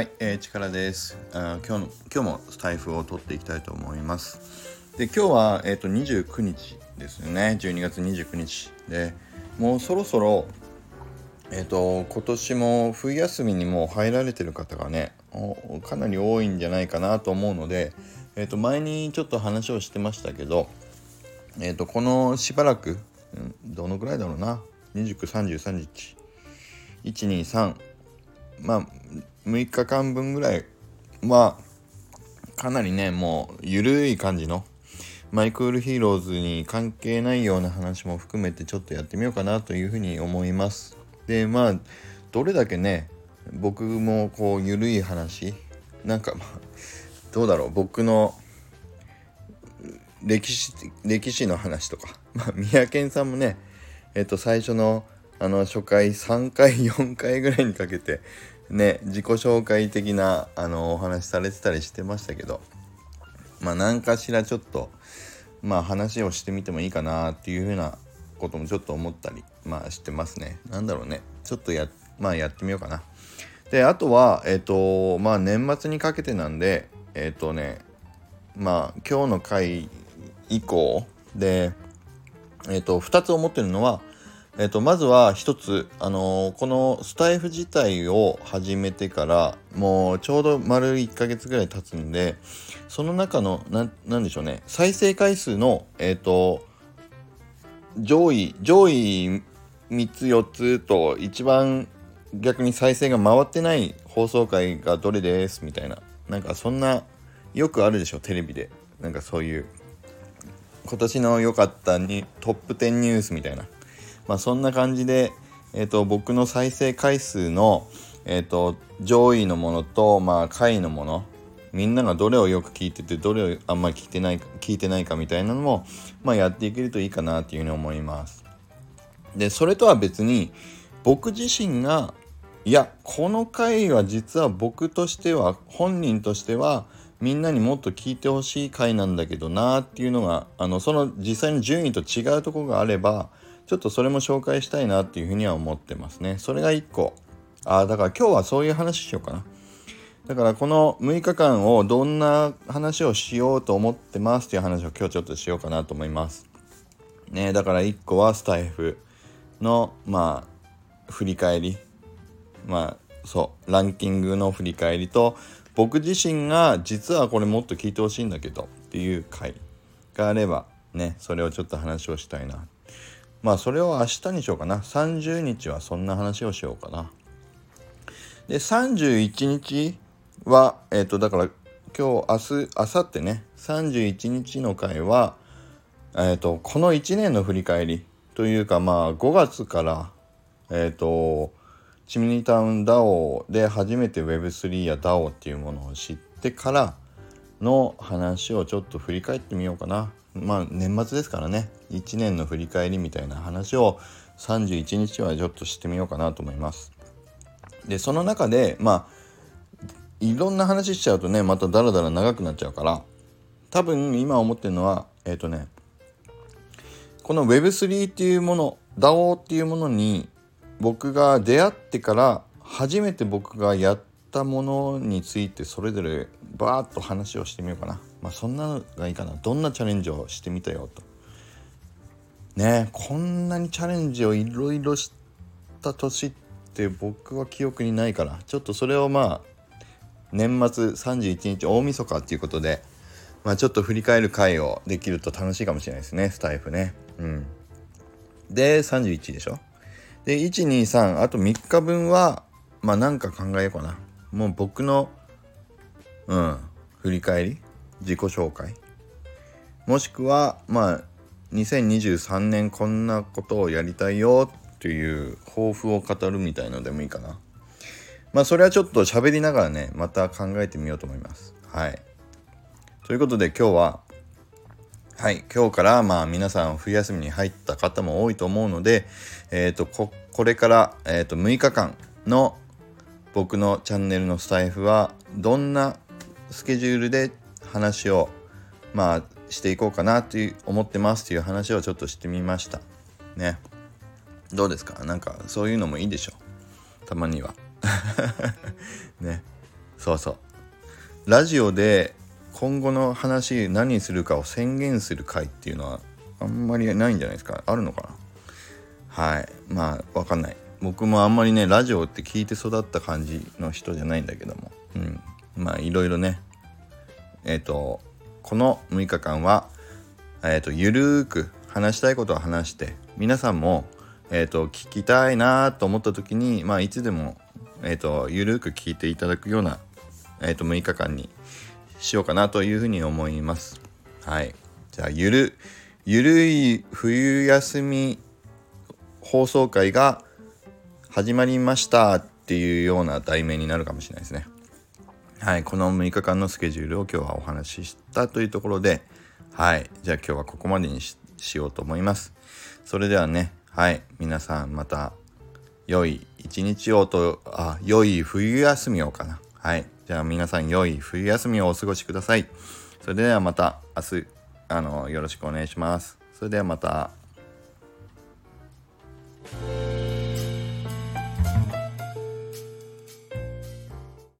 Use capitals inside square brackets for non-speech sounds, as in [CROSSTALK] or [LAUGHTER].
はい、えー、力です。あ今日の今日もスタイフを取っていきたいと思います。で今日は、えーと、29日ですよね。12月29日。でもうそろそろえっ、ー、と今年も冬休みにも入られてる方がねかなり多いんじゃないかなと思うので、えー、と前にちょっと話をしてましたけど、えー、とこのしばらく、うん、どのぐらいだろうな？2933日123まあ6日間分ぐらいはかなりねもう緩い感じの My Cool Heroes に関係ないような話も含めてちょっとやってみようかなというふうに思います。でまあどれだけね僕もこう緩い話なんかまあどうだろう僕の歴史歴史の話とか [LAUGHS] まあ三宅さんもねえっと最初のあの初回3回4回ぐらいにかけてね自己紹介的なあのお話されてたりしてましたけどまあ何かしらちょっとまあ話をしてみてもいいかなっていうふうなこともちょっと思ったりまあしてますね。なんだろうね。ちょっとやまあやってみようかな。であとはえっ、ー、とまあ年末にかけてなんでえっ、ー、とねまあ今日の回以降でえっ、ー、と2つ思ってるのはえっと、まずは一つ、あのー、このスタイフ自体を始めてからもうちょうど丸1ヶ月ぐらい経つんでその中の何でしょうね再生回数のえっと上位上位3つ4つと一番逆に再生が回ってない放送回がどれですみたいななんかそんなよくあるでしょテレビで。なんかそういう今年の良かったにトップ10ニュースみたいな。まあ、そんな感じで、えーと、僕の再生回数の、えーと、上位のものと、まあ、下位のものみんながどれをよく聞いててどれをあんまり聞いてない聞いてないかみたいなのも、まあ、やっていけるといいかなっていうふうに思います。でそれとは別に僕自身がいやこの回は実は僕としては本人としてはみんなにもっと聞いてほしい回なんだけどなっていうのがあのその実際の順位と違うとこがあればちょっとそれも紹介したいなっていうふうには思ってますね。それが1個。ああ、だから今日はそういう話しようかな。だからこの6日間をどんな話をしようと思ってますっていう話を今日ちょっとしようかなと思います。ねだから1個はスタイフのまあ振り返り。まあそうランキングの振り返りと僕自身が実はこれもっと聞いてほしいんだけどっていう回があればねそれをちょっと話をしたいなまあそれを明日にしようかな。30日はそんな話をしようかな。で31日はえっ、ー、とだから今日明日明後日ね。31日の回はえっ、ー、とこの1年の振り返りというかまあ5月からえっ、ー、とチミニタウン DAO で初めて Web3 や DAO っていうものを知ってからの話をちょっと振り返ってみようかな。まあ年末ですからね1年の振り返りみたいな話を31日はちょっとしてみようかなと思います。でその中でまあいろんな話しちゃうとねまたダラダラ長くなっちゃうから多分今思ってるのはえっ、ー、とねこの Web3 っていうもの DAO っていうものに僕が出会ってから初めて僕がやったものについてそれぞれバーッと話をしてみようかな。まあそんなのがいいかな。どんなチャレンジをしてみたよと。ねこんなにチャレンジをいろいろした年って僕は記憶にないから。ちょっとそれをまあ年末31日大晦日っていうことでまあちょっと振り返る回をできると楽しいかもしれないですね。スタイフね。うん。で31でしょ？で123あと3日分はまあなんか考えようかな。もう僕のうん振り返り。自己紹介？もしくはまあ2023年こんなことをやりたいよっていう抱負を語るみたいのでもいいかな。まあそれはちょっと喋りながらね、また考えてみようと思います。はい。ということで今日は、はい、今日からまあ皆さん冬休みに入った方も多いと思うので、えっ、ー、とこ、これから、えー、と6日間の僕のチャンネルのスタイフはどんなスケジュールで話をまあしていこうかなという思ってますという話をちょっとしてみました。ね。どうですか？なんかそういうのもいいでしょたまには。[LAUGHS] ね。そうそう。ラジオで今後の話何するかを宣言する回っていうのはあんまりないんじゃないですか？あるのかな？はい。まあわかんない。僕もあんまりねラジオって聞いて育った感じの人じゃないんだけども。うん。まあいろいろね。えっ、ー、とこの6日間はえっ、ー、とゆるーく話したいことを話して皆さんもえっ、ー、と聞きたいなと思った時にまあいつでもえっ、とゆるーく聞いていただくようなえっ、と6日間にしようかなというふうに思いますはいじゃあゆるゆるい冬休み放送会が始まりましたっていうような題名になるかもしれないですね。はい、この6日間のスケジュールを今日はお話ししたというところで、はい、じゃあ今日はここまでにしようと思います。それではね、はい、皆さんまた良い一日をと、あ、良い冬休みをかな。はい、じゃあ皆さん良い冬休みをお過ごしください。それではまた明日、あの、よろしくお願いします。それではまた。